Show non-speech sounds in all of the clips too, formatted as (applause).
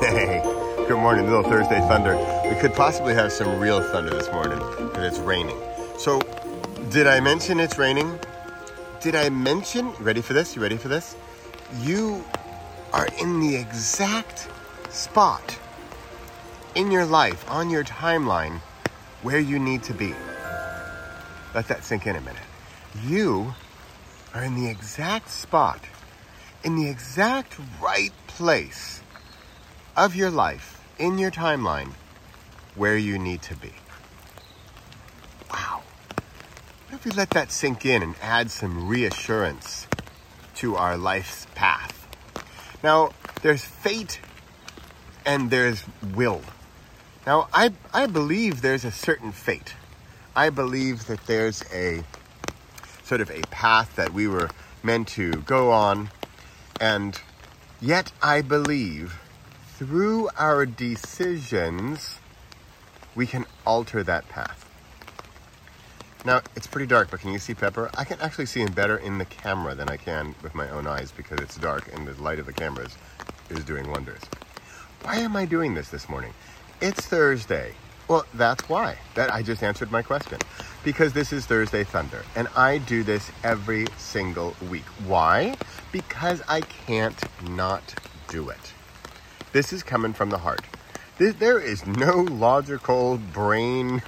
Hey, good morning, little Thursday thunder. We could possibly have some real thunder this morning because it's raining. So, did I mention it's raining? Did I mention, ready for this? You ready for this? You are in the exact spot in your life, on your timeline, where you need to be. Let that sink in a minute. You are in the exact spot, in the exact right place of your life, in your timeline, where you need to be. Wow. What if we let that sink in and add some reassurance to our life's path? Now, there's fate and there's will. Now, I, I believe there's a certain fate. I believe that there's a sort of a path that we were meant to go on. And yet, I believe through our decisions, we can alter that path. Now, it's pretty dark, but can you see Pepper? I can actually see him better in the camera than I can with my own eyes because it's dark and the light of the cameras is doing wonders. Why am I doing this this morning? It's Thursday. Well, that's why. That I just answered my question. Because this is Thursday Thunder and I do this every single week. Why? Because I can't not do it. This is coming from the heart. There is no logical brain,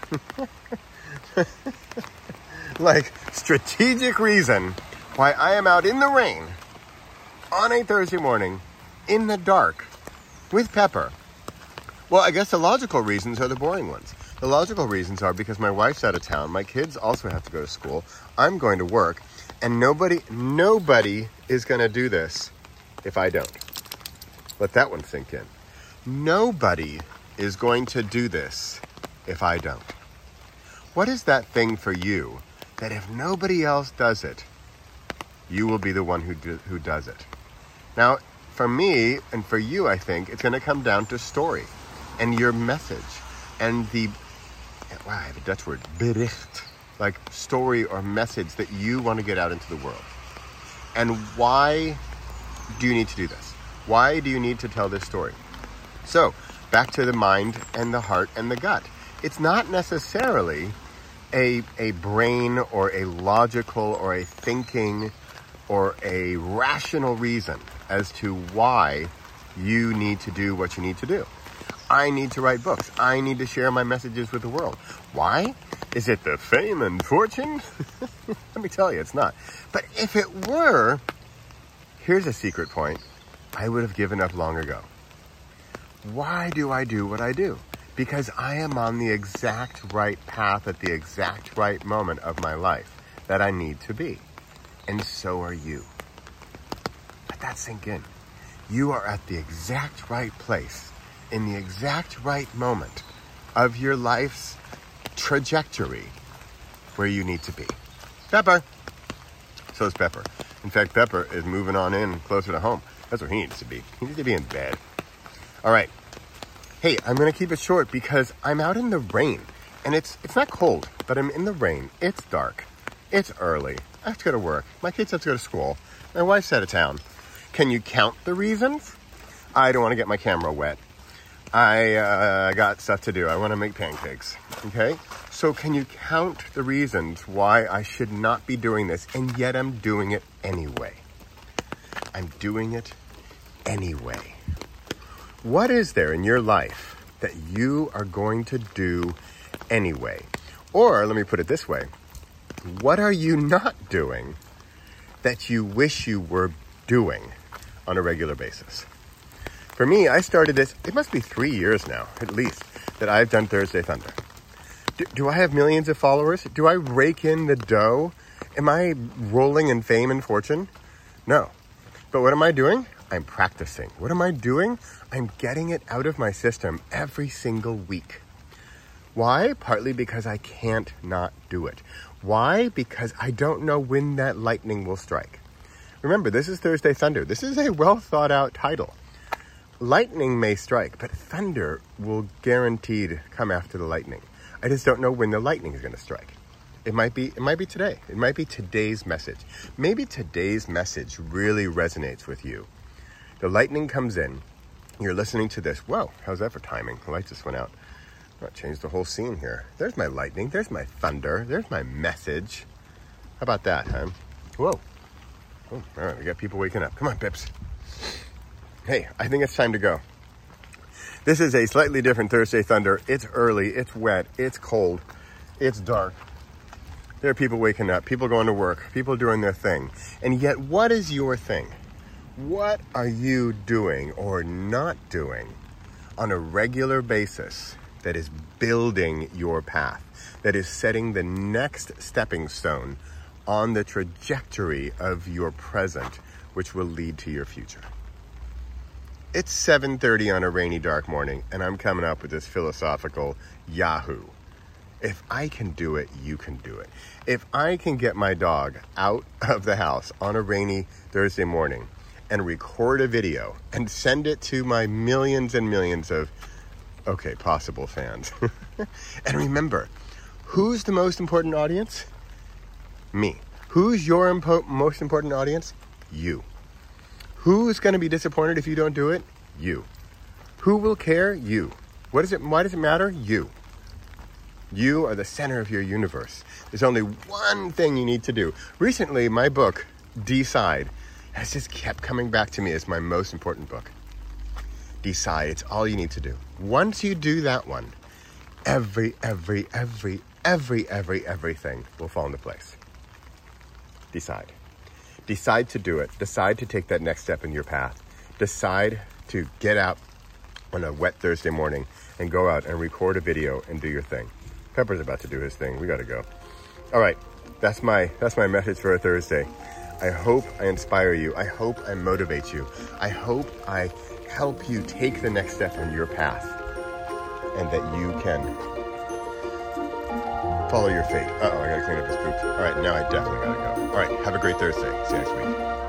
(laughs) like strategic reason why I am out in the rain on a Thursday morning in the dark with Pepper. Well, I guess the logical reasons are the boring ones. The logical reasons are because my wife's out of town, my kids also have to go to school, I'm going to work, and nobody nobody is going to do this if I don't. Let that one sink in. Nobody is going to do this if I don't. What is that thing for you that if nobody else does it, you will be the one who, do, who does it? Now, for me and for you, I think it's going to come down to story and your message and the, wow, I have a Dutch word, bericht, like story or message that you want to get out into the world. And why do you need to do this? Why do you need to tell this story? So, back to the mind and the heart and the gut. It's not necessarily a, a brain or a logical or a thinking or a rational reason as to why you need to do what you need to do. I need to write books. I need to share my messages with the world. Why? Is it the fame and fortune? (laughs) Let me tell you, it's not. But if it were, here's a secret point I would have given up long ago. Why do I do what I do? Because I am on the exact right path at the exact right moment of my life that I need to be. And so are you. Let that sink in. You are at the exact right place in the exact right moment of your life's trajectory where you need to be. Pepper. So is Pepper. In fact, Pepper is moving on in closer to home. That's where he needs to be. He needs to be in bed. All right. Hey, I'm going to keep it short because I'm out in the rain. And it's it's not cold, but I'm in the rain. It's dark. It's early. I have to go to work. My kids have to go to school. My wife's out of town. Can you count the reasons? I don't want to get my camera wet. I uh, got stuff to do. I want to make pancakes. Okay? So, can you count the reasons why I should not be doing this and yet I'm doing it anyway? I'm doing it anyway. What is there in your life that you are going to do anyway? Or let me put it this way what are you not doing that you wish you were doing on a regular basis? For me, I started this, it must be three years now, at least, that I've done Thursday Thunder. Do, do I have millions of followers? Do I rake in the dough? Am I rolling in fame and fortune? No. But what am I doing? I'm practicing. What am I doing? I'm getting it out of my system every single week. Why? Partly because I can't not do it. Why? Because I don't know when that lightning will strike. Remember, this is Thursday Thunder. This is a well thought out title. Lightning may strike, but thunder will guaranteed come after the lightning. I just don't know when the lightning is going to strike. It might be it might be today. It might be today's message. Maybe today's message really resonates with you. The lightning comes in. You're listening to this. Whoa, how's that for timing? The light just went out. I'll the whole scene here. There's my lightning. There's my thunder. There's my message. How about that, huh? Whoa. Oh, all right, we got people waking up. Come on, Pips. Hey, I think it's time to go. This is a slightly different Thursday Thunder. It's early, it's wet, it's cold, it's dark. There are people waking up, people going to work, people doing their thing. And yet, what is your thing? What are you doing or not doing on a regular basis that is building your path, that is setting the next stepping stone on the trajectory of your present, which will lead to your future? It's 7:30 on a rainy dark morning and I'm coming up with this philosophical yahoo. If I can do it, you can do it. If I can get my dog out of the house on a rainy Thursday morning and record a video and send it to my millions and millions of okay, possible fans. (laughs) and remember, who's the most important audience? Me. Who's your impo- most important audience? You. Who's going to be disappointed if you don't do it? You. Who will care? You. What is it? Why does it matter? You. You are the center of your universe. There's only one thing you need to do. Recently, my book, Decide, has just kept coming back to me as my most important book. Decide. It's all you need to do. Once you do that one, every, every, every, every, every, everything will fall into place. Decide. Decide to do it. Decide to take that next step in your path. Decide to get out on a wet Thursday morning and go out and record a video and do your thing. Pepper's about to do his thing. We got to go. All right. That's my that's my message for a Thursday. I hope I inspire you. I hope I motivate you. I hope I help you take the next step on your path and that you can follow your fate. oh, I gotta clean up this poop. All right, now I definitely gotta go. All right, have a great Thursday. See you next week.